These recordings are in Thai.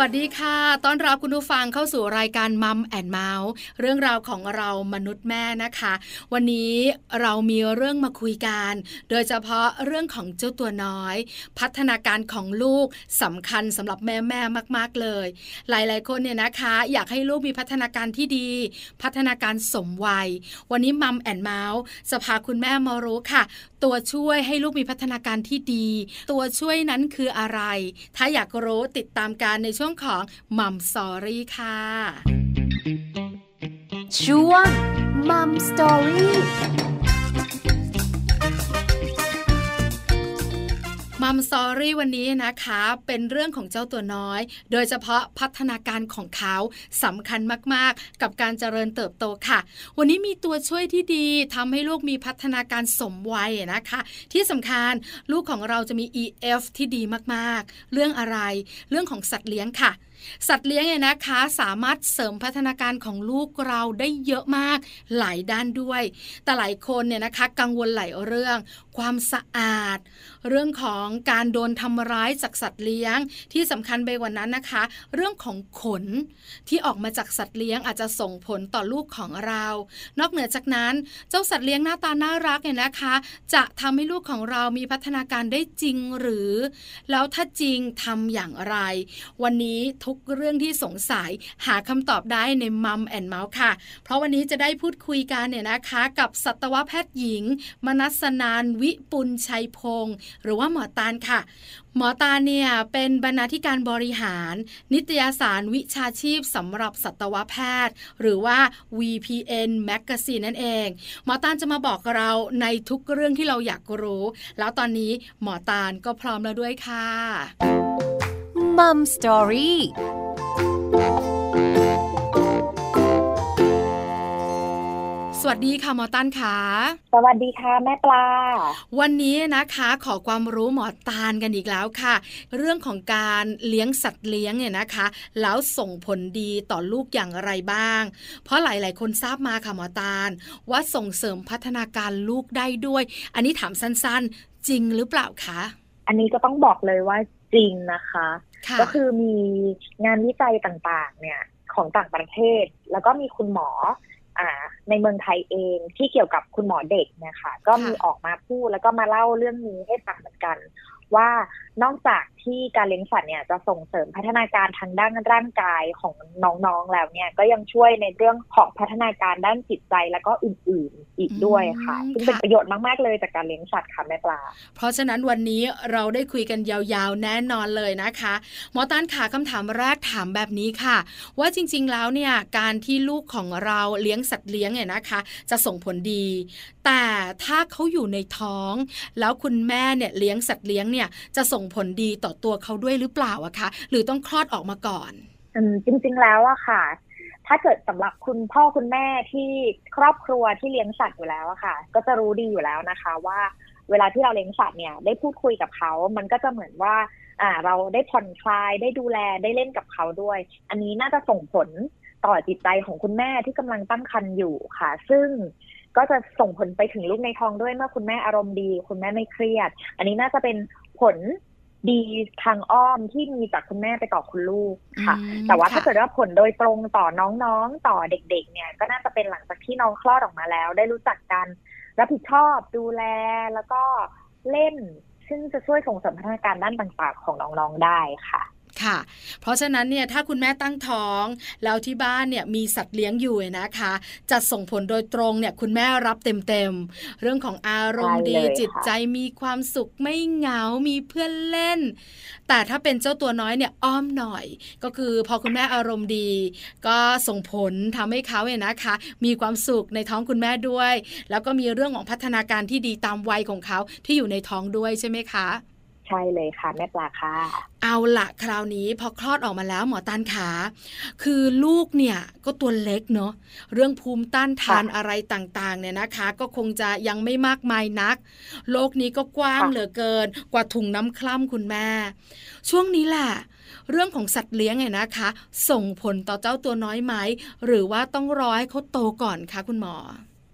วัสดีค่ะ ต้อนรับคุณผู้ฟังเข้าสู่รายการมัมแอนเมาส์เรื่องราวของเรามนุษย์แม่นะคะ วันนี้เรามีเรื่องมาคุยกัน โดยเฉพาะเรื่องของเจ้าตัวน้อย พัฒนาการของลูกสำคัญสำหรับแม่แม่มาก ๆเลย หลายๆคนเนี่ยนะคะ อยากให้ลูกมีพัฒนาการที่ดี พัฒนาการสมวัย วันนี้ Mom and Mouth จะพาคุณแม่มารู้ค่ะ ตัวช่วยให้ลูกมีพัฒนาการที่ดี ตัวช่วยนั้นคืออะไร ถ้าอยากรู้ติดตามกันในช่วงของ Mom Story ค่ะช่วง Mom Story Mom Story วันนี้นะคะ เป็นเรื่องของเจ้าตัวน้อย โดยเฉพาะพัฒนาการของเขาสำคัญมากๆ กับการเจริญเติบโตค่ะ วันนี้มีตัวช่วยที่ดีทำให้ลูกมีพัฒนาการสมวัยนะคะ ที่สำคัญลูกของเราจะมี EF ที่ดีมากๆ เรื่องอะไร เรื่องของสัตว์เลี้ยงค่ะ สัตว์เลี้ยงเนี่ยนะคะสามารถเสริมพัฒนาการของลูกเราได้เยอะมากหลายด้านด้วย แต่หลายคนเนี่ยนะคะ กังวลหลายเรื่อง ความสะอาด เรื่องของการโดนทำร้ายจากสัตว์เลี้ยงที่สำคัญไปกว่านั้นนะคะ เรื่องของขนที่ออกมาจากสัตว์เลี้ยงอาจจะส่งผลต่อลูกของเรา นอกเหนือจากนั้นเจ้าสัตว์เลี้ยงหน้าตาน่ารักเนี่ยนะคะ จะทำให้ลูกของเรามีพัฒนาการได้จริงหรือ แล้วถ้าจริงทำอย่างไร วันนี้ทุกเรื่องที่สงสัยหาคำตอบได้ในมัมแอนเมาส์ค่ะ เพราะวันนี้จะได้พูดคุยกันเนี่ยนะคะกับสัตวแพทย์หญิง มนัสนานวิปุลชัยพงศ์หรือว่าหมอตาลค่ะหมอตาเนี่ยเป็นบรรณาธิการบริหาร นิตยสารวิชาชีพสำหรับสัตวแพทย์ หรือว่า VPN Magazine นั่นเอง หมอตาจะมาบอกเราในทุกเรื่องที่เราอยากรู้ แล้วตอนนี้หมอตาลก็พร้อมแล้วด้วยค่ะ มัมสตอรี่สวัสดีค่ะหมอตันค่ะ สวัสดีค่ะแม่ปลา วันนี้นะคะขอความรู้หมอตาลกันอีกแล้วค่ะ เรื่องของการเลี้ยงสัตว์เลี้ยงเนี่ยนะคะ แล้วส่งผลดีต่อลูกอย่างไรบ้าง เพราะหลาย ๆ คนทราบมาค่ะหมอตาลว่าส่งเสริมพัฒนาการลูกได้ด้วย อันนี้ถามสั้น ๆ จริงหรือเปล่าคะ อันนี้ก็ต้องบอกเลยว่าจริงนะคะ ก็คือมีงานวิจัยต่างๆ เนี่ยของต่างประเทศ แล้วก็มีคุณหมออ่าในเมืองไทยเองที่เกี่ยวกับคุณหมอเด็กนะคะก็มีออกมาพูดแล้วก็มาเล่าเรื่องนี้ให้ฟังเหมือนกัน ว่านอกจากที่การเลี้ยงสัตว์เนี่ยจะส่งเสริมพัฒนาการทางด้านร่างกายของน้องๆแล้วเนี่ย ก็ยังช่วยในเรื่องของพัฒนาการด้านจิตใจแล้วก็อื่นๆ อีกด้วยค่ะซึ่งเป็นประโยชน์มาก ๆ เลยจากการเลี้ยงสัตว์ค่ะแม่ปลา เพราะฉะนั้นวันนี้เราได้คุยกันยาวๆ แน่นอนเลยนะคะหมอต้านขาคำถามแรกถามแบบนี้ค่ะ ว่าจริงๆแล้วเนี่ยการที่ลูกของเราเลี้ยงสัตว์เลี้ยงเนี่ยนะคะ จะส่งผลดี แต่ถ้าเขาอยู่ในท้อง แล้วคุณแม่เนี่ยเลี้ยงสัตว์เลี้ยงเนี่ยจะส่งผลดีต่อตัวเขาด้วยหรือเปล่าอะคะหรือต้องคลอดออกมาก่อนอืมจริงๆแล้วอะค่ะ ถ้าเกิดสำหรับคุณพ่อคุณแม่ที่ครอบครัวที่เลี้ยงสัตว์อยู่แล้วอะค่ะ ก็จะรู้ดีอยู่แล้วนะคะว่าเวลาที่เราเลี้ยงสัตว์เนี่ยได้พูดคุยกับเขา มันก็จะเหมือนว่า อ่า เราได้ผ่อนคลายได้ดูแลได้เล่นกับเขาด้วย อันนี้น่าจะส่งผลต่อจิตใจของคุณแม่ที่กำลังตั้งครรภ์อยู่ค่ะ ซึ่งก็จะส่งผลไปถึงลูกในท้องด้วยเมื่อคุณแม่อารมณ์ดี คุณแม่ไม่เครียด อันนี้น่าจะเป็นผล ดีทางอ้อมที่มีจากคุณแม่ไปต่อคุณลูกค่ะ แต่ว่าถ้าเกิดว่าผลโดยตรงต่อน้องๆ ต่อเด็ก ๆ เนี่ยก็น่าจะเป็นหลังจากที่น้องคลอดออกมาแล้ว ได้รู้จักกันรับผิดชอบดูแลแล้วก็เล่น ซึ่งจะช่วยส่งเสริมพัฒนาการด้านต่างๆ ของน้องๆได้ค่ะ ค่ะ เพราะฉะนั้นเนี่ยถ้าคุณแม่ตั้งท้อง แล้วที่บ้านเนี่ยมีสัตว์เลี้ยงอยู่นะคะ จะส่งผลโดยตรงเนี่ยคุณแม่รับเต็มๆ เรื่องของอารมณ์ดีจิตใจมีความสุขไม่เหงา มีเพื่อนเล่น แต่ถ้าเป็นเจ้าตัวน้อยเนี่ยอ้อมหน่อย ก็คือพอคุณแม่อารมณ์ดี ก็ส่งผลทำให้เขาเนี่ยนะคะ มีความสุขในท้องคุณแม่ด้วย แล้วก็มีเรื่องของพัฒนาการที่ดีตามวัยของเขาที่อยู่ในท้องด้วยใช่ไหมคะ ใช่เลยค่ะ แม่ปลาค่ะ เอาละคราวนี้พอคลอดออกมาแล้วหมอตันขาคือลูกเนี่ยก็ตัวเล็กเนาะเรื่องภูมิต้านทานอะไรต่างๆเนี่ยนะคะ ก็คงจะยังไม่มากมายนัก โลกนี้ก็กว้างเหลือเกิน กว่าถุงน้ำคล่ำคุณแม่ ช่วงนี้แหละเรื่องของสัตว์เลี้ยงไงนะคะ ส่งผลต่อเจ้าตัวน้อยไหมหรือว่าต้องรอให้เขาโตก่อนคะคุณหมอ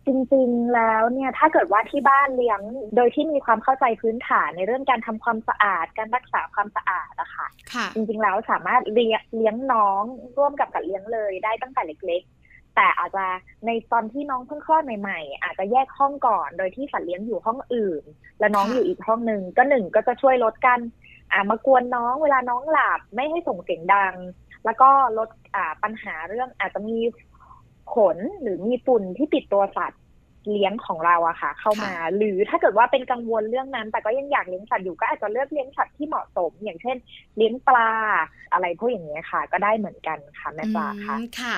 จริงๆ แล้วเนี่ยถ้าเกิดว่าที่บ้านเลี้ยง โดยที่มีความเข้าใจพื้นฐานในเรื่องการทำความสะอาด การรักษาความสะอาดอะค่ะค่ะจริงๆ แล้วสามารถเลี้ยงเลี้ยงน้องร่วมกับกัดเลี้ยงเลยได้ตั้งแต่เล็ก ๆ แต่อาจจะในตอนที่น้องเพิ่งคลอดใหม่ๆ อาจจะแยกห้องก่อน โดยที่สัตว์เลี้ยงอยู่ห้องอื่น และน้องค่ะอยู่อีกห้องหนึ่งก็หนึ่งก็จะช่วยลดกันอ่ามากวนน้องเวลาน้องหลับไม่ให้ส่งเสียงดัง แล้วก็ลดอ่าปัญหาเรื่องอาจจะมี ขนหรือมีฝุ่นที่ติดตัวสัตว์ เลี้ยงของเราอะค่ะ เข้ามา หรือถ้าเกิดว่าเป็นกังวลเรื่องนั้น แต่ก็ยังอยากเลี้ยงสัตว์อยู่ก็อาจจะเลือกเลี้ยงสัตว์ที่เหมาะสม อย่างเช่น เลี้ยงปลาอะไรพวกอย่างนี้ยค่ะ ก็ได้เหมือนกันค่ะแม่ปลาค่ะอืมค่ะ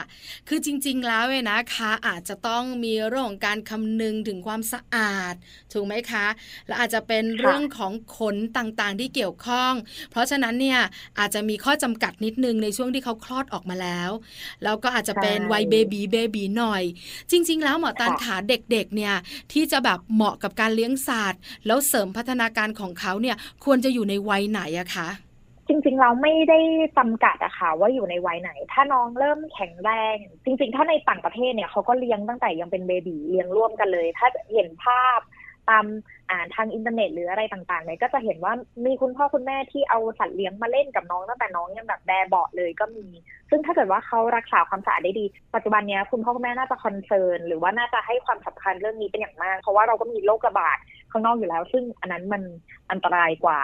คือจริง ๆ แล้วเนี่ยนะคะอาจจะต้องมีเรื่องของการคำนึงถึงความสะอาดถูกไหมคะ และอาจจะเป็นเรื่องของขนต่างๆที่เกี่ยวข้อง เพราะฉะนั้นเนี่ยอาจจะมีข้อจำกัดนิดนึงในช่วงที่เขาคลอดออกมาแล้วแล้วก็อาจจะเป็นใช่วัยเบบีเบบีหน่อย จริง ๆ แล้วหมอตาลค่ะขาเด็กๆเนี่ยที่จะแบบเหมาะกับการเลี้ยงสัตว์แล้วเสริมพัฒนาการของเขาเนี่ยควรจะอยู่ในวัยไหนอะคะจริงๆ เราไม่ได้จำกัดอะค่ะว่าอยู่ในวัยไหน ถ้าน้องเริ่มแข็งแรง จริง ๆ ถ้าในต่างประเทศเนี่ยเขาก็เลี้ยงตั้งแต่ยังเป็นเบบีเลี้ยงร่วมกันเลย ถ้าเห็นภาพ ตามอ่านทางอินเทอร์เน็ตหรืออะไรต่างๆเนี่ยก็จะเห็นว่ามีคุณพ่อคุณแม่ที่เอาสัตว์เลี้ยงมาเล่นกับน้องตั้งแต่น้องยังแบบแบเบาะเลยก็มี ซึ่งถ้าเกิดว่าเขารักษาความสะอาดได้ดี ปัจจุบันเนี้ยคุณพ่อคุณแม่น่าจะ concern หรือว่าน่าจะให้ความสำคัญเรื่องนี้เป็นอย่างมาก เพราะว่าเราก็มีโรคระบาดข้างนอกอยู่แล้ว ซึ่งอันนั้นมันอันตรายกว่า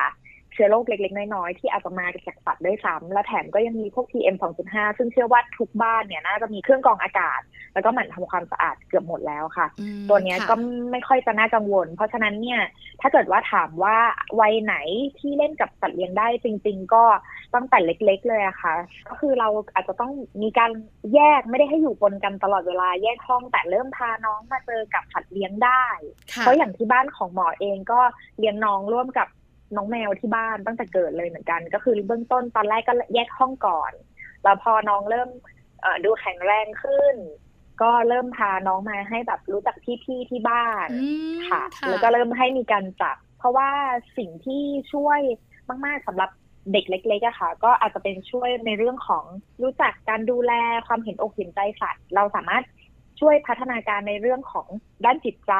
เชื้อโรคเล็ก ๆ น้อยๆ ที่อาจจะมาจากสัตว์ด้วยซ้ำและแถมก็ยังมีพวก PM 2.5 ซึ่งเชื่อว่าทุกบ้านเนี่ยน่าจะมีเครื่องกรองอากาศ แล้วก็หมั่นทำความสะอาดเกือบหมดแล้วค่ะอืมตัวเนี้ยค่ะก็ไม่ค่อยจะน่ากังวล เพราะฉะนั้นเนี่ยถ้าเกิดว่าถามว่าวัยไหนที่เล่นกับสัตว์เลี้ยงได้จริง ๆ ก็ตั้งแต่เล็ก ๆ เลยอะค่ะ ก็คือเราอาจจะต้องมีการแยกไม่ได้ให้อยู่ปนกันตลอดเวลาแยกห้องแต่เริ่มพาน้องมาเจอกับสัตว์เลี้ยงได้ค่ะเพราะอย่างที่บ้านของหมอเองก็เลี้ยงน้องร่วมกับ น้องแมวที่บ้านตั้งแต่เกิดเลยเหมือนกัน ก็คือเบื้องต้นตอนแรกก็แยกห้องก่อน แล้วพอน้องเริ่มเอ่อดูแข็งแรงขึ้น ก็เริ่มพาน้องมาให้แบบรู้จักพี่ๆที่บ้านอืมค่ะค่ะแล้วก็เริ่มให้มีการจับ เพราะว่าสิ่งที่ช่วยมาก ๆสำหรับเด็กเล็กๆอะค่ะ ก็อาจจะเป็นช่วยในเรื่องของรู้จักการดูแลความเห็นอกเห็นใจสัตว์เราสามารถช่วยพัฒนาการในเรื่องของด้านจิตใจ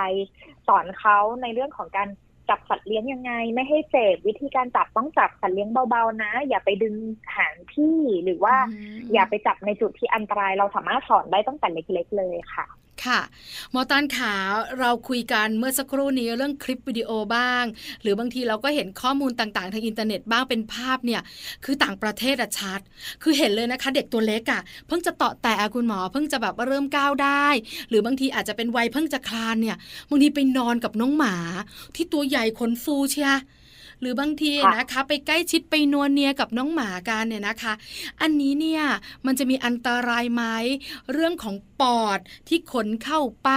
สอนเขาในเรื่องของการ จับสัตว์เลี้ยงยังไง ไม่ให้เจ็บวิธีการจับต้องจับสัตว์เลี้ยงเบาๆนะ อย่าไปดึงหางที่หรือว่ามอย่าไปจับในจุดที่อันตรายเราสามารถสอนได้ตั้งแต่เล็กๆเลยค่ะ ค่ะหมอตานขาเราคุยกันเมื่อสักครู่นี้เรื่องคลิปวิดีโอบ้าง หรือบางทีเราก็เห็นข้อมูลต่างๆ ทางอินเทอร์เน็ตบ้างเป็นภาพเนี่ยคือต่างประเทศอะชัด คือเห็นเลยนะคะ เด็กตัวเล็กอะเพิ่งจะเตาะแต่อะคุณหมอเพิ่งจะแบบว่าเริ่มก้าวได้ หรือบางทีอาจจะเป็นวัยเพิ่งจะคลานเนี่ยบางทีไปนอนกับน้องหมา ที่ตัวใหญ่ขนฟูเชีย หรือบางทีค่ะนะคะ ไปใกล้ชิดไปนวเนียกับน้องหมากันเนี่ยนะคะ อันนี้เนี่ยมันจะมีอันตรายไหมเรื่องของปอดที่ขนเข้าไป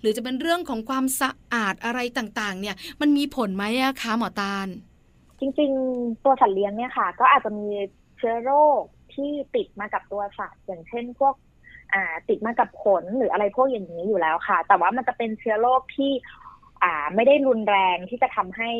หรือจะเป็นเรื่องของความสะอาดอะไรต่างๆ เนี่ยมันมีผลไหมอะคะหมอตาล จริงๆ ตัวสัตว์เลี้ยงเนี่ยค่ะ ก็อาจจะมีเชื้อโรคที่ติดมากับตัวสัตว์อย่างเช่นพวกอ่าติดมากับขนหรืออะไรพวกอย่างนี้อยู่แล้วค่ะ แต่ว่ามันจะเป็นเชื้อโรคที่ อ่าไม่ได้รุนแรงที่จะทำให้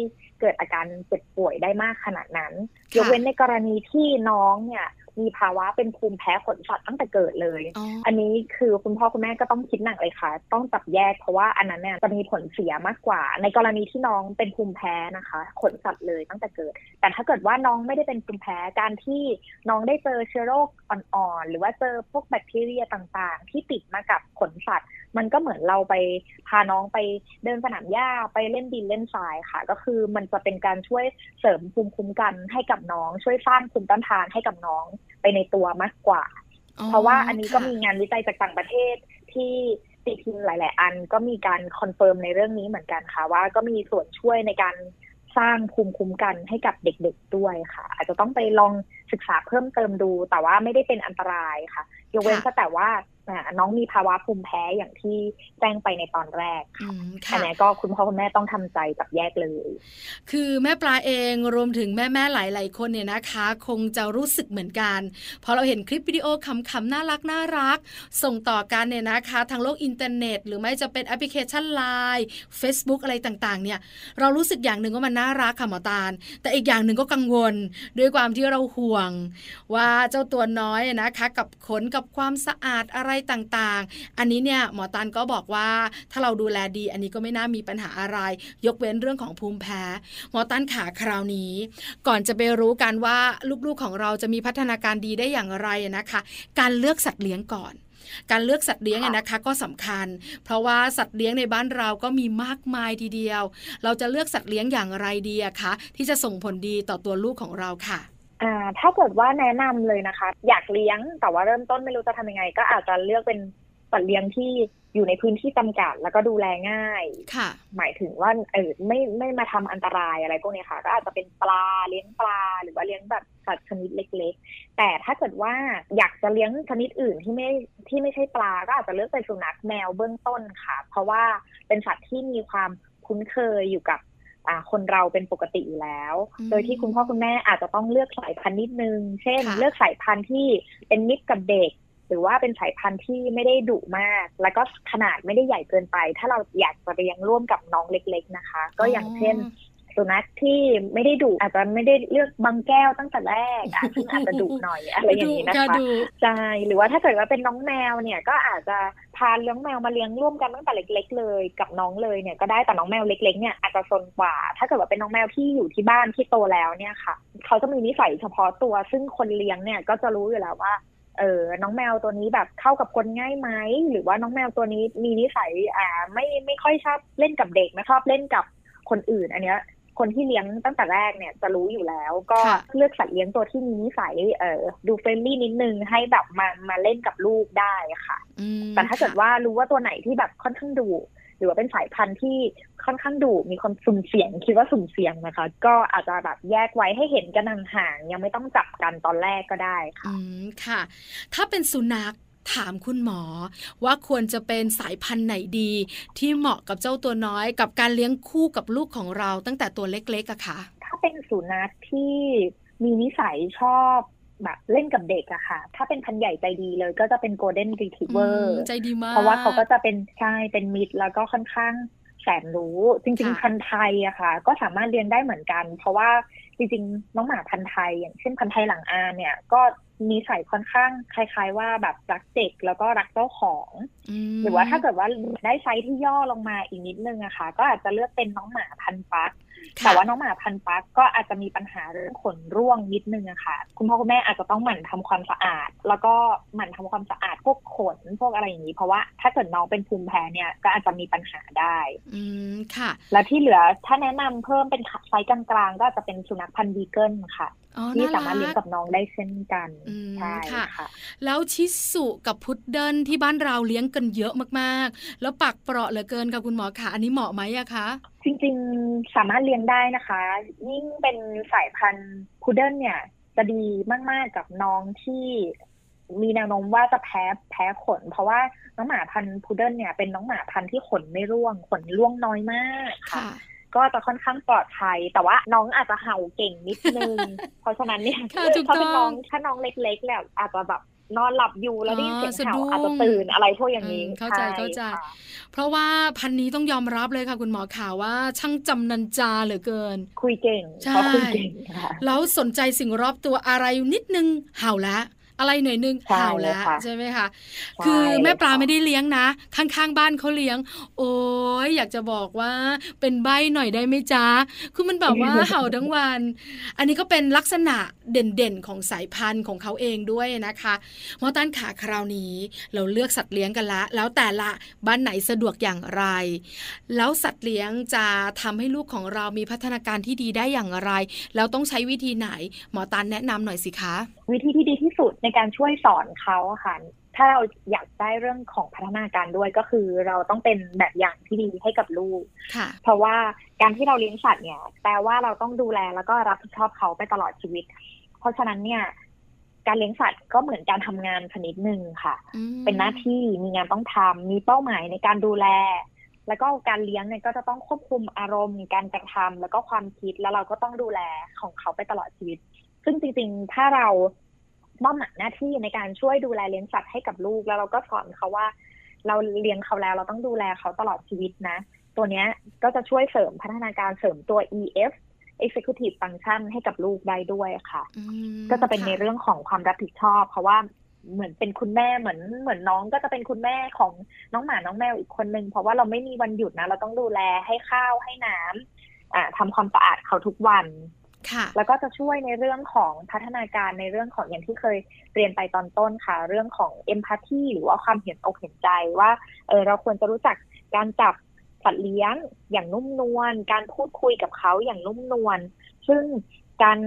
เกิดอาการเจ็บป่วยได้มากขนาดนั้นค่ะยกเว้นในกรณีที่น้องเนี่ย มีภาวะเป็นภูมิแพ้ขนสัตว์ตั้งแต่เกิดเลยอ๋ออันนี้คือคุณพ่อคุณแม่ก็ต้องคิดหนักเลยค่ะ ต้องจับแยกเพราะว่าอันนั้นเนี่ยจะมีผลเสียมากกว่า ในกรณีที่น้องเป็นภูมิแพ้นะคะขนสัตว์เลยตั้งแต่เกิด แต่ถ้าเกิดว่าน้องไม่ได้เป็นภูมิแพ้การที่น้องได้เจอเชื้อโรคอ่อนๆ หรือว่าเจอพวกแบคทีเรียต่างๆ ที่ติดมากับขนสัตว์ มันก็เหมือนเราไปพาน้องไปเดินสนามหญ้าไปเล่นดินเล่นทรายค่ะ ก็คือมันจะเป็นการช่วยเสริมภูมิคุ้มกันให้กับน้อง ช่วยสร้างภูมิต้านทานให้กับน้อง ไปในตัวมากกว่าอ๋อเพราะว่าอันนี้ก็ค่ะมีงานวิจัยจากต่างประเทศที่ตีพิมพ์หลาย ๆ อันก็มีการ confirm ในเรื่องนี้เหมือนกันค่ะ ว่าก็มีส่วนช่วยในการสร้างภูมิคุ้มกันให้กับเด็ก ๆ ด้วยค่ะ อาจจะต้องไปลองศึกษาเพิ่มเติมดู แต่ว่าไม่ได้เป็นอันตรายค่ะ ยกเว้นค่ะก็แต่ว่าอ่า น้องมีภาวะภูมิแพ้อย่างที่แจ้งไปในตอนแรกอืค่ะมอันค่ะนี้ก็คุณพ่อคุณแม่ต้องทำใจจับแยกเลย คือแม่ปลาเองรวมถึงแม่แม่ๆหลาย ๆ คนเนี่ยนะคะ คงจะรู้สึกเหมือนกันพอเราเห็นคลิปวิดีโอขำๆน่ารักน่ารัก ส่งต่อกันเนี่ยนะคะ ทางโลกอินเทอร์เน็ต หรือไม่จะเป็นแอปพลิเคชัน Line Facebook อะไรต่างๆ เนี่ย เรารู้สึกอย่างหนึ่งว่ามันน่ารักค่ะหมอตาล แต่อีกอย่างหนึ่งก็กังวล ด้วยความที่เราห่วง ว่าเจ้าตัวน้อยนะคะ กับขนกับความสะอาดอะไรต่างๆ อันนี้เนี่ยหมอตันก็บอกว่าถ้าเราดูแลดี อันนี้ก็ไม่น่ามีปัญหาอะไร ยกเว้นเรื่องของภูมิแพ้ หมอตันขาคราวนี้ ก่อนจะไปรู้กันว่าลูกๆของเราจะมีพัฒนาการดีได้อย่างไรนะคะ การเลือกสัตว์เลี้ยงก่อนการเลือกสัตว์เลี้ยงนะคะก็สำคัญ เพราะว่าสัตว์เลี้ยงในบ้านเราก็มีมากมายทีเดียว เราจะเลือกสัตว์เลี้ยงอย่างไรดีอะคะที่จะส่งผลดีต่อตัวลูกของเราค่ะ อ่าถ้าเกิดว่าแนะนำเลยนะคะ อยากเลี้ยงแต่ว่าเริ่มต้นไม่รู้จะทำยังไง ก็อาจจะเลือกเป็นสัตว์เลี้ยงที่อยู่ในพื้นที่จำกัดแล้วก็ดูแลง่าย ค่ะ หมายถึงว่าเออไม่ไม่มาทำอันตรายอะไรพวกนี้ค่ะ ก็อาจจะเป็นปลาเลี้ยงปลาหรือว่าเลี้ยงแบบสัตว์ชนิดเล็ก ๆ แต่ถ้าเกิดว่าอยากจะเลี้ยงชนิดอื่นที่ไม่ที่ไม่ใช่ปลา ก็อาจจะเลือกเป็นสุนัขแมวเบื้องต้นค่ะ เพราะว่าเป็นสัตว์ที่มีความคุ้นเคยอยู่กับ คนเราเป็นปกติอยู่แล้ว โดยที่คุณพ่อคุณแม่อาจจะต้องเลือกสายพันธุ์นิดนึง เช่น เลือกสายพันธุ์ที่เป็นมิตรกับเด็ก หรือว่าเป็นสายพันธุ์ที่ไม่ได้ดุมาก แล้วก็ขนาดไม่ได้ใหญ่เกินไป ถ้าเราอยากจะเลี้ยงร่วมกับน้องเล็ก ๆ นะคะ ก็อย่างเช่นสุนัขที่ไม่ได้ดุอาจจะไม่ได้เลือกบางแก้วตั้งแต่แรกอาจจะอาจจะดุหน่อยอะไรอย่างนี้นะคะใช่หรือว่าถ้าเกิดว่าเป็นน้องแมวเนี่ยก็อาจจะ พาเลี้ยงแมวมาเลี้ยงร่วมกันตั้งแต่เล็ก ๆ เลย กับน้องเลยเนี่ยก็ได้แต่น้องแมวเล็ก ๆ เนี่ยอาจจะซนกว่า ถ้าเกิดว่าเป็นน้องแมวที่อยู่ที่บ้านที่โตแล้วเนี่ยค่ะเขาจะมีนิสัยเฉพาะตัว ซึ่งคนเลี้ยงเนี่ยก็จะรู้อยู่แล้วว่าเออน้องแมวตัวนี้แบบเข้ากับคนง่ายไหมหรือว่าน้องแมวตัวนี้มีนิสัยอ่าไม่ไม่ค่อยชอบเล่นกับเด็กไม่ชอบเล่นกับคนอื่น อันเนี้ย คนที่เลี้ยงตั้งแต่แรกเนี่ยจะรู้อยู่แล้ว ก็เลือกสัตว์เลี้ยงตัวที่มีนิสัยเอ่อดู friendly นิดนึงให้แบบมามาเล่นกับลูกได้ค่ะ แต่ถ้าเกิดว่ารู้ว่าตัวไหนที่แบบค่อนข้างดุหรือว่าเป็นสายพันธุ์ที่ค่อนข้างดุมีความสุ่มเสี่ยง คิดว่าสุ่มเสี่ยงนะคะ ก็อาจจะแบบแยกไว้ให้เห็นกันห่างๆยังไม่ต้องจับกันตอนแรกก็ได้ค่ะ อืมค่ะ ถ้าเป็นสุนัข ถามคุณหมอ ว่าควรจะเป็นสายพันธุ์ไหนดี ที่เหมาะกับเจ้าตัวน้อย กับการเลี้ยงคู่กับลูกของเราตั้งแต่ตัวเล็กๆอะค่ะถ้าเป็นสุนัขที่มีนิสัยชอบแบบเล่นกับเด็กอะค่ะ ถ้าเป็นพันธุ์ใหญ่ใจดีเลยก็จะเป็นโกลเด้นรีทรีฟเวอร์ใจดีมาก เพราะว่าเขาก็จะเป็นใช่เป็นมิตรแล้วก็ค่อนข้างแสนรู้ จริง ๆ พันธุ์ไทยอะค่ะ ก็สามารถเลี้ยงได้เหมือนกัน เพราะว่าจริงๆ น้องหมาพันธุ์ไทย อย่างเช่นพันธุ์ไทยหลังอานเนี่ย ก็นิสัยค่อนข้างคล้าย ๆ ว่าแบบรักเด็กแล้วก็รักเจ้าของ หรือว่าถ้าเกิดว่าได้ไซส์ที่ย่อลงมาอีกนิดนึงอะค่ะ ก็อาจจะเลือกเป็นน้องหมาพันธุ์ปั๊กแต่ว่าน้องหมาพันธุ์ปั๊กก็อาจจะมีปัญหาเรื่องขนร่วงนิดนึงอะค่ะ คุณพ่อคุณแม่อาจจะต้องหมั่นทำความสะอาด แล้วก็หมั่นทำความสะอาดพวกขนพวกอะไรอย่างนี้ เพราะว่าถ้าเกิดน้องเป็นภูมิแพ้เนี่ยก็อาจจะมีปัญหาได้ อืมค่ะ แล้วที่เหลือถ้าแนะนำเพิ่มเป็นไซส์กลางๆก็จะเป็นสุนัขพันธุ์บีเกิลค่ะ ที่สามารถเลี้ยงกับน้องได้เช่นกันใช่ค่ะ แล้วชิสุห์กับพุดเดิลที่บ้านเราเลี้ยงกันเยอะมากๆ แล้วปักเปราะเหลือเกินค่ะคุณหมอคะอันนี้เหมาะไหมอะคะจริงๆสามารถเลี้ยงได้นะคะ ยิ่งเป็นสายพันธุ์พุดเดิลเนี่ย จะดีมากๆกับน้องที่มีแนวโน้มว่าจะแพ้แพ้ขน เพราะว่าน้องหมาพันธุ์พุดเดิลเนี่ยเป็นน้องหมาพันธุ์ที่ขนไม่ร่วงขนร่วงน้อยมากค่ะ ก็จะค่อนข้างปลอดภัย แต่ว่าน้องอาจจะเห่าเก่งนิดนึง เพราะฉะนั้นเนี่ยถ้าเป็นน้องถ้าน้องเล็กๆแล้วอาจจะแบบนอนหลับอยู่แล้วได้ยินเสียงเห่าอาจจะตื่นอะไรพวกอย่างนี้เข้าใจเข้าใจ เพราะว่าพันนี้ต้องยอมรับเลยค่ะคุณหมอข่าวว่าช่างจำนันจาเหลือเกิน คุยเก่งใช่คุยเก่งแล้วสนใจสิ่งรอบตัวอะไรนิดนึงเห่าแล้ว อะไรหน่อยนึงเห่าแล้วใช่ไหมคะคือแม่ปลาไม่ได้เลี้ยงนะ ข้างๆบ้านเขาเลี้ยง โอ้ยอยากจะบอกว่าเป็นใบหน่อยได้ไหมจ๊ะคือมันแบบว่าเห่าทั้งวัน อันนี้ก็เป็นลักษณะเด่นๆของสายพันธุ์ของเขาเองด้วยนะคะมอตันขาคราวนี้ เราเลือกสัตว์เลี้ยงกันละ แล้วแต่ละบ้านไหนสะดวกอย่างไร แล้วสัตว์เลี้ยงจะทำให้ลูกของเรามีพัฒนาการที่ดีได้อย่างไร แล้วต้องใช้วิธีไหน หมอตันแนะนำหน่อยสิคะ วิธีที่ดีที่สุดในการช่วยสอนเขาค่ะถ้าเราอยากได้เรื่องของพัฒนาการด้วยก็คือเราต้องเป็นแบบอย่างที่ดีให้กับลูก เพราะว่าการที่เราเลี้ยงสัตว์เนี่ยแปลว่าเราต้องดูแลแล้วก็รับผิดชอบเขาไปตลอดชีวิต เพราะฉะนั้นเนี่ย การเลี้ยงสัตว์ก็เหมือนการทำงานชนิดหนึ่งค่ะ เป็นหน้าที่มีงานต้องทำมีเป้าหมายในการดูแล แล้วก็การเลี้ยงเนี่ยก็จะต้องควบคุมอารมณ์ การกระทำแล้วก็ความคิดแล้วเราก็ต้องดูแลของเขาไปตลอดชีวิต ซึ่งจริง ๆ ถ้าเรา มอบหมายหน้าที่ในการช่วยดูแลเลี้ยงสัตว์ให้กับลูก แล้วเราก็สอนเขาว่า เราเลี้ยงเขาแล้วเราต้องดูแลเขาตลอดชีวิตนะ ตัวเนี้ยก็จะช่วยเสริมพัฒนาการเสริมตัว EF executive function ให้กับลูกได้ด้วยค่ะ ก็จะเป็นในเรื่องของความรับผิดชอบ เพราะว่าเหมือนเป็นคุณแม่เหมือนเหมือนน้องก็จะเป็นคุณแม่ของน้องหมาน้องแมวอีกคนนึงเพราะว่าเราไม่มีวันหยุดนะ เราต้องดูแลให้ข้าวให้น้ำอ่าทำความสะอาดเขาทุกวันค่ะ แล้วก็จะช่วยในเรื่องของพัฒนาการในเรื่องของอย่างที่เคยเรียนไปตอนต้นค่ะ เรื่องของเอมพัตตีหรือว่าความเห็นอกเห็นใจว่าเออเราควรจะรู้จักการจับสัตว์เลี้ยงอย่างนุ่มนวลการพูดคุยกับเขาอย่างนุ่มนวลซึ่งการ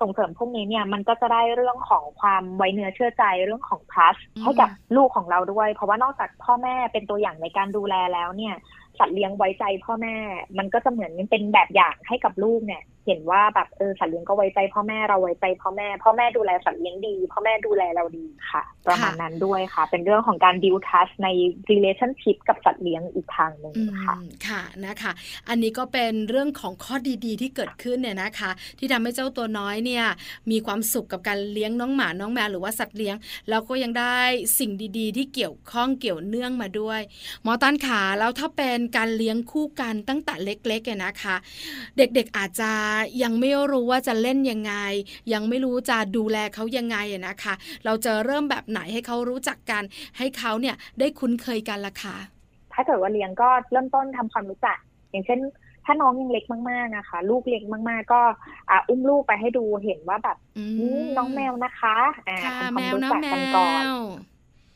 ส่งเสริมพวกนี้เนี่ยมันก็จะได้เรื่องของความไว้เนื้อเชื่อใจเรื่องของ trust อืมให้กับลูกของเราด้วย เพราะว่านอกจากพ่อแม่เป็นตัวอย่างในการดูแลแล้วเนี่ย สัตว์เลี้ยงไว้ใจพ่อแม่ มันก็จะเหมือนเป็นแบบอย่างให้กับลูกเนี่ย เห็นว่าแบบเออสัตว์เลี้ยงก็ไว้ใจพ่อแม่เราไว้ใจพ่อแม่พ่อแม่ดูแลสัตว์เลี้ยงดีพ่อแม่ดูแลเราดีค่ะ ประมาณนั้นด้วยค่ะ เป็นเรื่องของการ build trust ใน relationship กับสัตว์เลี้ยงอีกทางหนึ่งค่ะค่ะนะคะ อันนี้ก็เป็นเรื่องของข้อดีๆ ที่เกิดขึ้นเนี่ยนะคะ ที่ทำให้เจ้าตัวน้อยเนี่ยมีความสุขกับการเลี้ยงน้องหมาน้องแมวหรือว่าสัตว์เลี้ยง แล้วก็ยังได้สิ่งดีๆ ที่เกี่ยวข้องเกี่ยวเนื่องมาด้วยหมอตันขาแล้วถ้าเป็นการเลี้ยงคู่กันตั้งแต่เล็กๆเนี่ยนะคะ เด็กๆอาจจะยังไม่รู้ว่าจะเล่นยังไง ยังไม่รู้จะดูแลเขายังไงอะนะคะ เราจะเริ่มแบบไหนให้เขารู้จักกัน ให้เขาเนี่ยได้คุ้นเคยกันละคะถ้าเกิดว่าเลี้ยงก็เริ่มต้นทำความรู้จัก อย่างเช่น ถ้าน้องยังเล็กมากๆนะคะ ลูกเล็กมากๆ ก็อ่าอุ้มลูกไปให้ดูเห็นว่าแบบอืนี่น้องแมวนะคะอ่าค่ะทำคแมวามวรู้นะจักแมกันก่อนว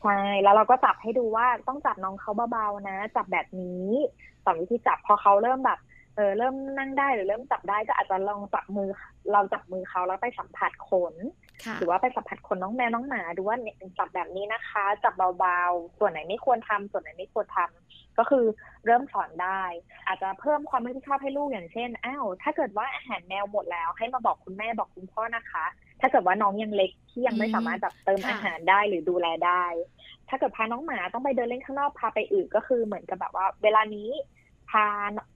ใช่แล้วเราก็จับให้ดูว่าต้องจับน้องเขาเบาๆนะ จับแบบนี้สอนวิธีจับพอเขาเริ่มแบบ เออเริ่มนั่งได้หรือเริ่มจับได้ก็อาจจะลองจับมือ เราจับมือเขาแล้วไปสัมผัสขนค่ะหรือว่าไปสัมผัสขนน้องแมวน้องหมาดูว่าเนี่ยจับแบบนี้นะคะ จับเบาๆ ส่วนไหนไม่ควรทำส่วนไหนไม่ควรทำก็คือเริ่มสอนได้ อาจจะเพิ่มความรับผิดชอบให้ลูกอย่างเช่นอ้าวถ้าเกิดว่าอาหารแมวหมดแล้ว ให้มาบอกคุณแม่บอกคุณพ่อนะคะ ถ้าเกิดว่าน้องยังเล็กที่ยังไม่สามารถแบบเติมอาหารได้หรือดูแลได้ ถ้าเกิดพาน้องหมาต้องไปเดินเล่นข้างนอกพาไปอึก็คือเหมือนกับแบบว่า เวลานี้พา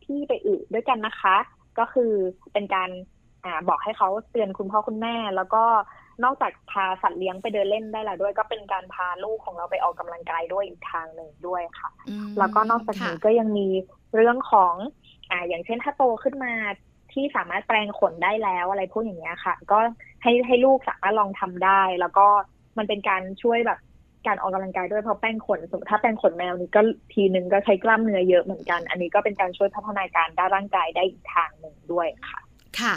พี่ไปอึด้วยกันนะคะ ก็คือเป็นการอ่าบอกให้เขาเตือนคุณพ่อคุณแม่ แล้วก็นอกจากพาสัตว์เลี้ยงไปเดินเล่นได้แล้วด้วย ก็เป็นการพาลูกของเราไปออกกำลังกายด้วยอีกทางหนึ่งด้วยค่ะอืมแล้วก็นอกจากนี้ค่ะก็ยังมีเรื่องของอ่าอย่างเช่นถ้าโตขึ้นมาที่สามารถแปลงขนได้แล้วอะไรพวกอย่างเงี้ยค่ะ ก็ให้ให้ลูกสามารถลองทำได้ แล้วก็มันเป็นการช่วยแบบ การออกกำลังกายด้วยเพราะแป้งขนสมมติถ้าแป้งขนแมวนี่ก็ทีนึงก็ใช้กล้ามเนื้อเยอะเหมือนกัน อันนี้ก็เป็นการช่วยพัฒนาการด้านร่างกายได้อีกทางหนึ่งด้วยค่ะ ค่ะ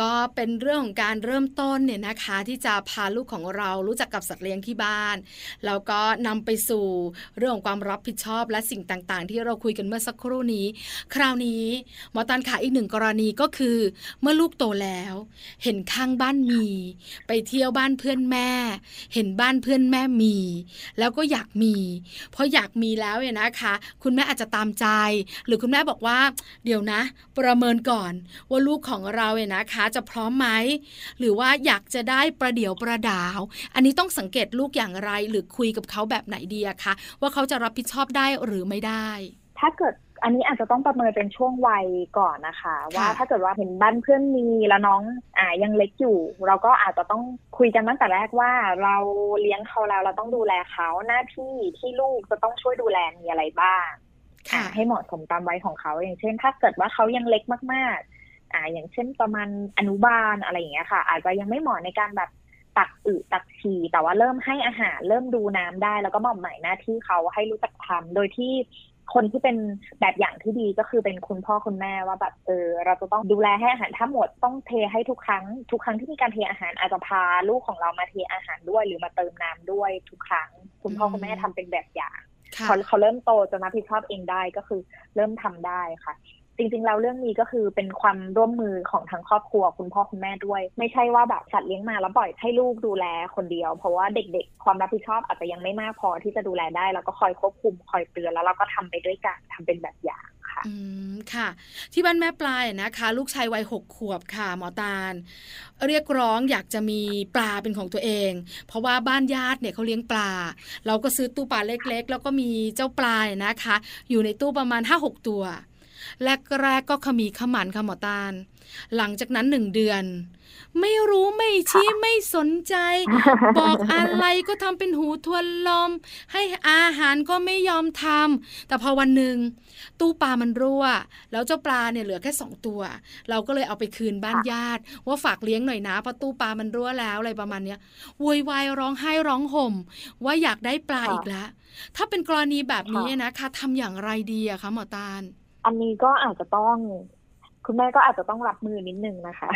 ก็เป็นเรื่องของการเริ่มต้นเนี่ยนะคะ ที่จะพาลูกของเรารู้จักกับสัตว์เลี้ยงที่บ้าน แล้วก็นำไปสู่เรื่องของความรับผิดชอบและสิ่งต่างๆ ที่เราคุยกันเมื่อสักครู่นี้ คราวนี้หมอตันขาอีกหนึ่งกรณีก็คือ เมื่อลูกโตแล้ว เห็นข้างบ้านมี ไปเที่ยวบ้านเพื่อนแม่ เห็นบ้านเพื่อนแม่มี แล้วก็อยากมี เพราะอยากมีแล้วเนี่ยนะคะ คุณแม่อาจจะตามใจ หรือคุณแม่บอกว่า เดี๋ยวนะ ประเมินก่อนว่าลูกของเราเนี่ยนะคะจะพร้อมไหมหรือว่าอยากจะได้ประเดี๋ยวประดาว อันนี้ต้องสังเกตลูกอย่างไร หรือคุยกับเขาแบบไหนดีอะคะว่าเขาจะรับผิดชอบได้หรือไม่ได้ ถ้าเกิดอันนี้อาจจะต้องประเมินเป็นช่วงวัยก่อนนะคะ ว่าถ้าเกิดว่าเห็นบ้านเพื่อนมีแล้วน้องอ่ายังเล็กอยู่ เราก็อาจจะต้องคุยกันตั้งแต่แรกว่าเราเลี้ยงเขาแล้วเราต้องดูแลเขาหน้าที่ที่ลูกจะต้องช่วยดูแลมีอะไรบ้างค่ะอ่าให้เหมาะสมตามวัยของเขาอย่างเช่น ถ้าเกิดว่าเขายังเล็กมากๆ อ่าอย่างเช่นประมาณอนุบาลอะไรอย่างเงี้ยค่ะ อาจจะยังไม่เหมาะในการแบบตักอึตักฉี่แต่ว่าเริ่มให้อาหาร เริ่มดูน้ำได้ แล้วก็มอบหมายหน้าที่เขาให้รู้จักทำโดยที่คนที่เป็นแบบอย่างที่ดีก็คือเป็นคุณพ่อคุณแม่ว่าแบบเออเราจะต้องดูแลให้อาหารถ้าหมดต้องเทให้ทุกครั้ง ทุกครั้งที่มีการเทอาหารอาจจะพาลูกของเรามาเทอาหารด้วย หรือมาเติมน้ำด้วยทุกครั้ง คุณพ่อคุณแม่ทำเป็นแบบอย่างค่ะพอเขาเริ่มโตจะรับผิดชอบเองได้ก็คือเริ่มทำได้ค่ะ จริงๆแล้วเรื่องนี้ก็คือเป็นความร่วมมือของทั้งครอบครัวคุณพ่อคุณแม่ด้วย ไม่ใช่ว่าแบบสัตว์เลี้ยงมาแล้วปล่อยให้ลูกดูแลคนเดียว เพราะว่าเด็กๆ ความรับผิดชอบอาจจะยังไม่มากพอที่จะดูแลได้ แล้วก็คอยควบคุมคอยเตือนแล้วเราก็ทำไปด้วยกันทำเป็นแบบอย่างค่ะอืมค่ะ ที่บ้านแม่ปลายนะคะ ลูกชายวัยหกขวบค่ะหมอตาล เรียกร้องอยากจะมีปลาเป็นของตัวเอง เพราะว่าบ้านญาติเนี่ยเขาเลี้ยงปลา เราก็ซื้อตู้ปลาเล็กๆ แล้วก็มีเจ้าปลายนะคะ อยู่ในตู้ประมาณ5-6ตัว แรกๆก็ขมีขมันค่ะหมอตาล หลังจากนั้นหนึ่งเดือน ไม่รู้ไม่ชี้ไม่สนใจ บอกอะไรก็ทำเป็นหูทวนลม ให้อาหารก็ไม่ยอมทำแต่พอวันหนึ่งตู้ปลามันรั่ว แล้วเจ้าปลาเนี่ยเหลือแค่สองตัว เราก็เลยเอาไปคืนบ้านญาติ ว่าฝากเลี้ยงหน่อยนะเพราะตู้ปลามันรั่วแล้วอะไรประมาณเนี้ยโวยวายร้องไห้ร้องห่ม ว่าอยากได้ปลาอีกแล้วถ้าเป็นกรณีแบบนี้นะคะทำอย่างไรดีอะคะหมอตาล อันนี้ก็อาจจะต้องคุณแม่ก็อาจจะต้องรับมือนิดนึงนะคะ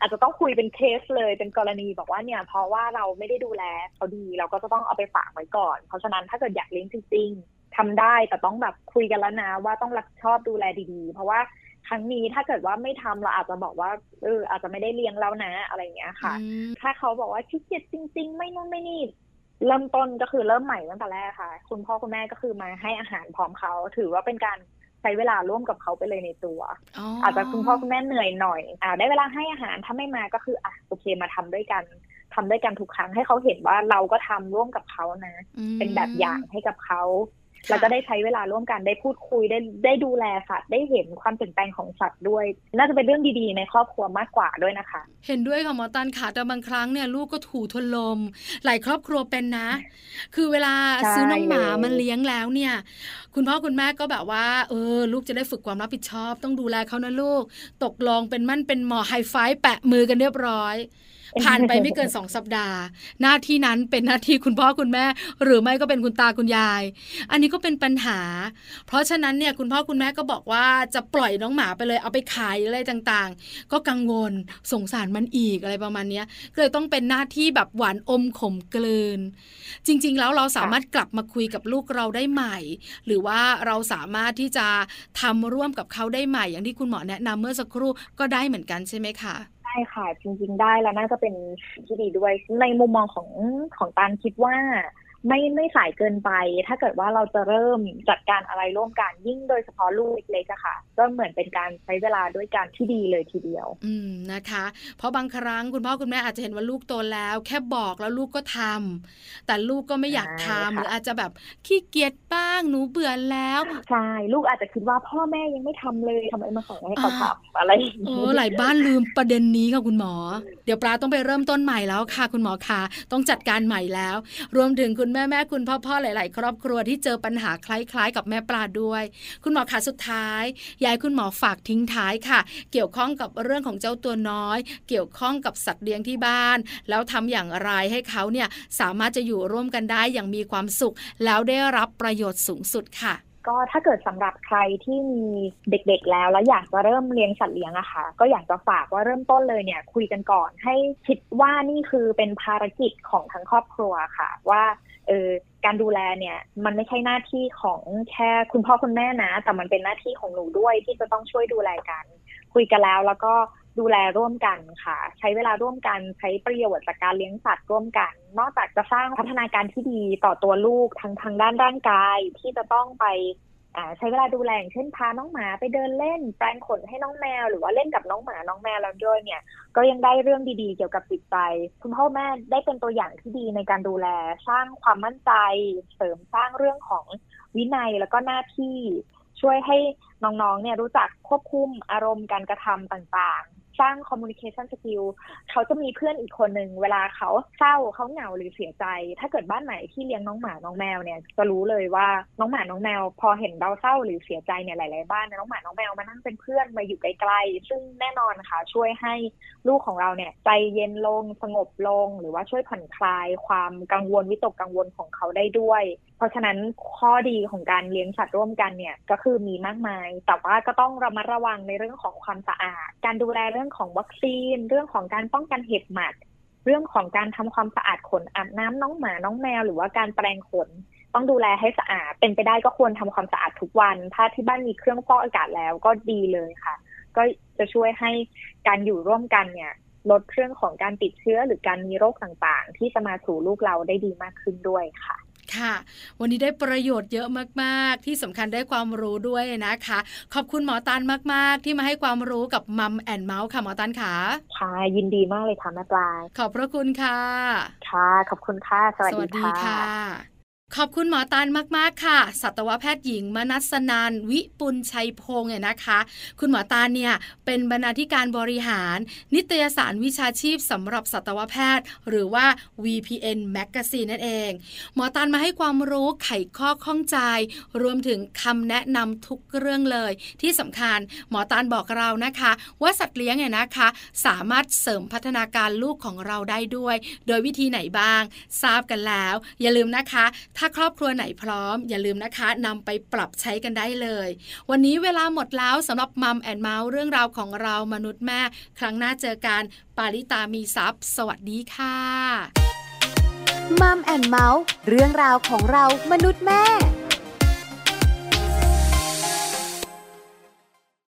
อาจจะต้องคุยเป็นเคสเลยเป็นกรณีบอกว่าเนี่ย เพราะว่าเราไม่ได้ดูแลเขาดีเราก็จะต้องเอาไปฝากไว้ก่อน เพราะฉะนั้นถ้าเกิดอยากเลี้ยงจริงๆทำได้แต่ต้องแบบคุยกันแล้วนะ ว่าต้องรับผิดชอบดูแลดีๆ เพราะว่าครั้งนี้ถ้าเกิดว่าไม่ทำเราอาจจะบอกว่าเอออาจจะไม่ได้เลี้ยงแล้วนะอะไรอย่างเงี้ยค่ะ ถ้าเขาบอกว่าขี้เกียจจริง ๆ ไม่นู่นไม่นี่เริ่มต้นก็คือเริ่มใหม่ตั้งแต่แรกค่ะ คุณพ่อคุณแม่ก็คือมาให้อาหารพร้อมเขาถือว่าเป็นการ ใช้เวลาร่วมกับเขาไปเลยในตัว อาจจะคุณพ่อคุณแม่เหนื่อยหน่อยอ่าได้เวลาให้อาหารถ้าไม่มาก็คืออะโอเคมาทำด้วยกันทำด้วยกันทุกครั้งให้เขาเห็นว่าเราก็ทำร่วมกับเขานะ เป็นแบบอย่างให้กับเขา แล้วก็ได้ใช้เวลาร่วมกันได้พูดคุยได้ได้ดูแลสัตว์ได้เห็นความเปลี่ยนแปลงของสัตว์ด้วย น่าจะเป็นเรื่องดีๆ ในครอบครัวมากกว่าด้วยนะคะ เห็นด้วยค่ะหมอตันค่ะแต่บางครั้งเนี่ยลูกก็ถูทนลม หลายครอบครัวเป็นนะ คือเวลาซื้อน้องหมามันเลี้ยงแล้วเนี่ย คุณพ่อคุณแม่ก็แบบว่าเออลูกจะได้ฝึกความรับผิดชอบ ต้องดูแลเขานะลูก ตกลงเป็นมั่นเป็นหมอไฮไฟแปะมือกันเรียบร้อย ผ่านไปไม่เกินสองสัปดาห์ หน้าที่นั้นเป็นหน้าที่คุณพ่อคุณแม่ หรือไม่ก็เป็นคุณตาคุณยาย อันนี้ก็เป็นปัญหา เพราะฉะนั้นเนี่ยคุณพ่อคุณแม่ก็บอกว่าจะปล่อยน้องหมาไปเลยเอาไปขายอะไรต่างๆ ก็กังวลสงสารมันอีกอะไรประมาณนี้ก็เลยต้องเป็นหน้าที่แบบหวานอมขมกลืน จริง ๆ แล้วเราสามารถกลับมาคุยกับลูกเราได้ใหม่ หรือว่าเราสามารถที่จะทำร่วมกับเขาได้ใหม่ อย่างที่คุณหมอแนะนำเมื่อสักครู่ก็ได้เหมือนกันใช่ไหมคะ ช่ค่ะ จริง ๆ ได้แล้วน่าจะเป็นที่ดีด้วย ในมุมมองของของตานคิดว่า ไม่ไม่สายเกินไป ถ้าเกิดว่าเราจะเริ่มจัดการอะไรร่วมกันยิ่งโดยเฉพาะลูกเล็กๆอะค่ะ ก็เหมือนเป็นการใช้เวลาด้วยกันที่ดีเลยทีเดียว อืมนะคะ เพราะบางครั้งคุณพ่อคุณแม่อาจจะเห็นว่าลูกโตแล้ว แค่บอกแล้วลูกก็ทำแต่ลูกก็ไม่อยากทำหรืออาจจะแบบขี้เกียจบ้างหนูเบื่อแล้วใช่ลูกอาจจะคิดว่าพ่อแม่ยังไม่ทำเลยทำไมมาสั่งให้เขาทำอะไรโอ้หลายบ้านลืมประเด็นนี้ค่ะคุณหมอ เดี๋ยวปลาต้องไปเริ่มต้นใหม่แล้วค่ะ คุณหมอคะต้องจัดการใหม่แล้ว รวมถึงคุณแม่แม่คุณพ่อพ่อหลาย ๆ ครอบครัวที่เจอปัญหาคล้าย ๆ กับแม่ปลาด้วย คุณหมอขาสุดท้ายยายคุณหมอฝากทิ้งท้ายค่ะ เกี่ยวข้องกับเรื่องของเจ้าตัวน้อย เกี่ยวข้องกับสัตว์เลี้ยงที่บ้าน แล้วทำอย่างไรให้เขาเนี่ยสามารถจะอยู่ร่วมกันได้อย่างมีความสุข แล้วได้รับประโยชน์สูงสุดค่ะก็ถ้าเกิดสำหรับใครที่มีเด็กๆแล้ว แล้วอยากจะเริ่มเลี้ยงสัตว์เลี้ยงอะค่ะ ก็อยากจะฝากว่าเริ่มต้นเลยเนี่ย คุยกันก่อนให้คิดว่านี่คือเป็นภารกิจของทั้งครอบครัวค่ะ ว่า เออการดูแลเนี่ย มันไม่ใช่หน้าที่ของแค่คุณพ่อคุณแม่นะ แต่มันเป็นหน้าที่ของหนูด้วยที่จะต้องช่วยดูแลกัน คุยกันแล้วแล้วก็ดูแลร่วมกันค่ะ ใช้เวลาร่วมกันใช้ประโยชน์จากการเลี้ยงสัตว์ร่วมกัน นอกจากจะสร้างพัฒนาการที่ดีต่อตัวลูกทางทางด้านร่างกายที่จะต้องไป ใช้เวลาดูแลอย่างเช่นพาน้องหมาไปเดินเล่น แปรงขนให้น้องแมว หรือว่าเล่นกับน้องหมาน้องแมวแล้วด้วยเนี่ย ก็ยังได้เรื่องดีๆ เกี่ยวกับจิตใจ คุณพ่อแม่ได้เป็นตัวอย่างที่ดีในการดูแลสร้างความมั่นใจ เสริมสร้างเรื่องของวินัยแล้วก็หน้าที่ช่วยให้น้องๆเนี่ยรู้จักควบคุมอารมณ์การกระทำต่าง สร้าง communication skill เขาจะมีเพื่อนอีกคนหนึ่งเวลาเขาเศร้าเขาเหงาหรือเสียใจ ถ้าเกิดบ้านไหนที่เลี้ยงน้องหมาน้องแมวเนี่ยจะรู้เลยว่าน้องหมาน้องแมว พอเห็นเราเศร้าหรือเสียใจเนี่ยหลาย ๆ บ้านน้องหมาน้องแมวมานั่งเป็นเพื่อนมาอยู่ใกล้ๆซึ่งแน่นอนค่ะ ช่วยให้ลูกของเราเนี่ยใจเย็นลงสงบลง หรือว่าช่วยผ่อนคลายความกังวลวิตกกังวลของเขาได้ด้วย ราะฉะนั้นข้อดีของการเลี้ยงสัตว์ร่วมกันเนี่ยก็คือมีมากมาย แต่ว่าก็ต้องระมัดระวังในเรื่องของความสะอาด การดูแลเรื่องของวัคซีน เรื่องของการป้องกันเห็บหมัด เรื่องของการทำความสะอาดขนอาบน้ำน้องหมาน้องแมว หรือว่าการแปรงขน ต้องดูแลให้สะอาด เป็นไปได้ก็ควรทำความสะอาดทุกวัน ถ้าที่บ้านมีเครื่องฟอกอากาศแล้วก็ดีเลยค่ะ ก็จะช่วยให้การอยู่ร่วมกันเนี่ยลดเรื่องของการติดเชื้อหรือการมีโรคต่างๆ ที่จะมาสู่ลูกเราได้ดีมากขึ้นด้วยค่ะ ค่ะ วันนี้ได้ประโยชน์เยอะมากๆ ที่สำคัญได้ความรู้ด้วยนะคะ ขอบคุณหมอตันมากๆ ที่มาให้ความรู้กับมัมแอนเมาส์ค่ะหมอตันค่ะค่ะยินดีมากเลยค่ะแม่ปลาขอบพระคุณค่ะ ค่ะ ขอบคุณค่ะ สวัสดีค่ะ ขอบคุณหมอตานมากๆค่ะ สัตวแพทย์หญิงมนัสนันวิปุลชัยพงศ์เนี่ยนะคะ คุณหมอตานเนี่ยเป็นบรรณาธิการบริหาร นิตยสารวิชาชีพสำหรับสัตวแพทย์ หรือว่า VPN Magazine นั่นเอง หมอตานมาให้ความรู้ไขข้อข้องใจ รวมถึงคำแนะนำทุกเรื่องเลย ที่สำคัญหมอตานบอกเรานะคะ ว่าสัตว์เลี้ยงเนี่ยนะคะ สามารถเสริมพัฒนาการลูกของเราได้ด้วย โดยวิธีไหนบ้าง ทราบกันแล้ว อย่าลืมนะคะถ้าครอบครัวไหนพร้อม อย่าลืมนะคะนำไปปรับใช้กันได้เลย วันนี้เวลาหมดแล้วสำหรับ Mom and Mouth เรื่องราวของเรามนุษย์แม่ ครั้งหน้าเจอกันปาริตามีซัพ์สวัสดีค่ะ Mom and Mouth เรื่องราวของเรามนุษย์แม่